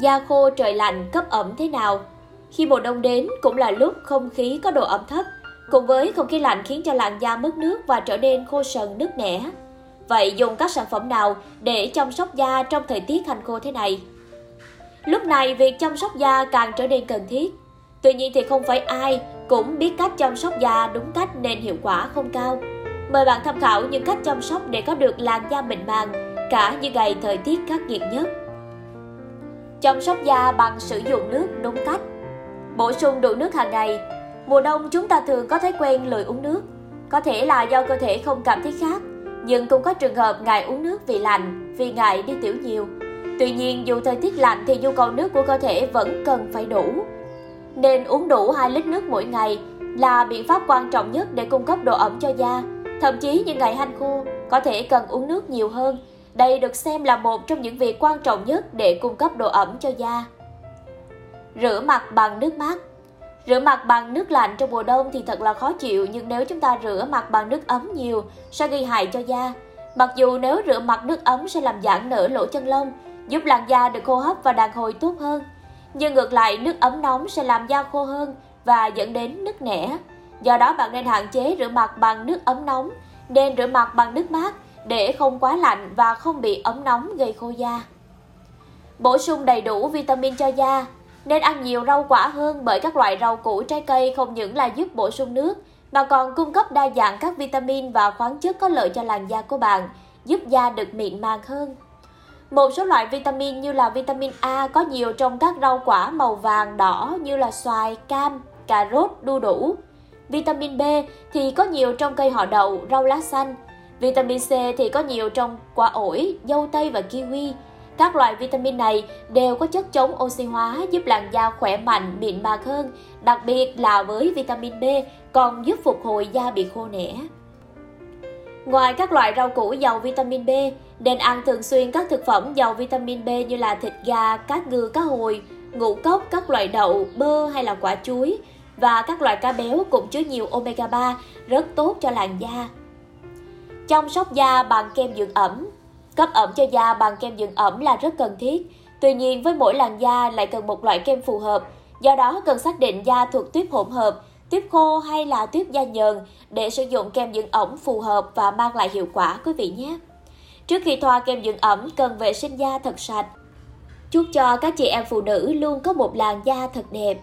Da khô trời lạnh cấp ẩm thế nào? Khi mùa đông đến cũng là lúc không khí có độ ẩm thấp, cùng với không khí lạnh khiến cho làn da mất nước và trở nên khô sần nứt nẻ. Vậy dùng các sản phẩm nào để chăm sóc da trong thời tiết hành khô thế này? Lúc này việc chăm sóc da càng trở nên cần thiết. Tuy nhiên thì không phải ai cũng biết cách chăm sóc da đúng cách nên hiệu quả không cao. Mời bạn tham khảo những cách chăm sóc để có được làn da mịn màng cả những ngày thời tiết khắc nghiệt nhất. Chăm sóc da bằng sử dụng nước đúng cách. Bổ sung đủ nước hàng ngày. Mùa đông chúng ta thường có thói quen lười uống nước. Có thể là do cơ thể không cảm thấy khát, nhưng cũng có trường hợp ngại uống nước vì lạnh, vì ngại đi tiểu nhiều. Tuy nhiên, dù thời tiết lạnh thì nhu cầu nước của cơ thể vẫn cần phải đủ. Nên uống đủ 2 lít nước mỗi ngày là biện pháp quan trọng nhất để cung cấp độ ẩm cho da. Thậm chí những ngày hanh khô, có thể cần uống nước nhiều hơn. Đây được xem là một trong những việc quan trọng nhất để cung cấp độ ẩm cho da. Rửa mặt bằng nước mát Rửa mặt bằng nước lạnh trong mùa đông thì thật là khó chịu nhưng nếu chúng ta rửa mặt bằng nước ấm nhiều sẽ gây hại cho da. Mặc dù nếu rửa mặt nước ấm sẽ làm giãn nở lỗ chân lông, giúp làn da được hô hấp và đàn hồi tốt hơn. Nhưng ngược lại, nước ấm nóng sẽ làm da khô hơn và dẫn đến nứt nẻ. Do đó bạn nên hạn chế rửa mặt bằng nước ấm nóng, nên rửa mặt bằng nước mát để không quá lạnh và không bị ấm nóng gây khô da. Bổ sung đầy đủ vitamin cho da nên ăn nhiều rau quả hơn bởi các loại rau củ trái cây không những là giúp bổ sung nước mà còn cung cấp đa dạng các vitamin và khoáng chất có lợi cho làn da của bạn, giúp da được mịn màng hơn. Một số loại vitamin như là vitamin A có nhiều trong các rau quả màu vàng đỏ như là xoài, cam, cà rốt, đu đủ. Vitamin B thì có nhiều trong cây họ đậu, rau lá xanh. Vitamin C thì có nhiều trong quả ổi, dâu tây và kiwi. Các loại vitamin này đều có chất chống oxy hóa giúp làn da khỏe mạnh, mịn màng hơn, đặc biệt là với vitamin B còn giúp phục hồi da bị khô nẻ. Ngoài các loại rau củ giàu vitamin B, nên ăn thường xuyên các thực phẩm giàu vitamin B như là thịt gà, cá ngừ, cá hồi, ngũ cốc, các loại đậu, bơ hay là quả chuối và các loại cá béo cũng chứa nhiều omega 3 rất tốt cho làn da. Chăm sóc da bằng kem dưỡng ẩm Cấp ẩm cho da bằng kem dưỡng ẩm là rất cần thiết. Tuy nhiên với mỗi làn da lại cần một loại kem phù hợp. Do đó cần xác định da thuộc tuyếp hỗn hợp, tuyếp khô hay là tuyếp da nhờn để sử dụng kem dưỡng ẩm phù hợp và mang lại hiệu quả quý vị nhé. Trước khi thoa kem dưỡng ẩm cần vệ sinh da thật sạch. Chúc cho các chị em phụ nữ luôn có một làn da thật đẹp.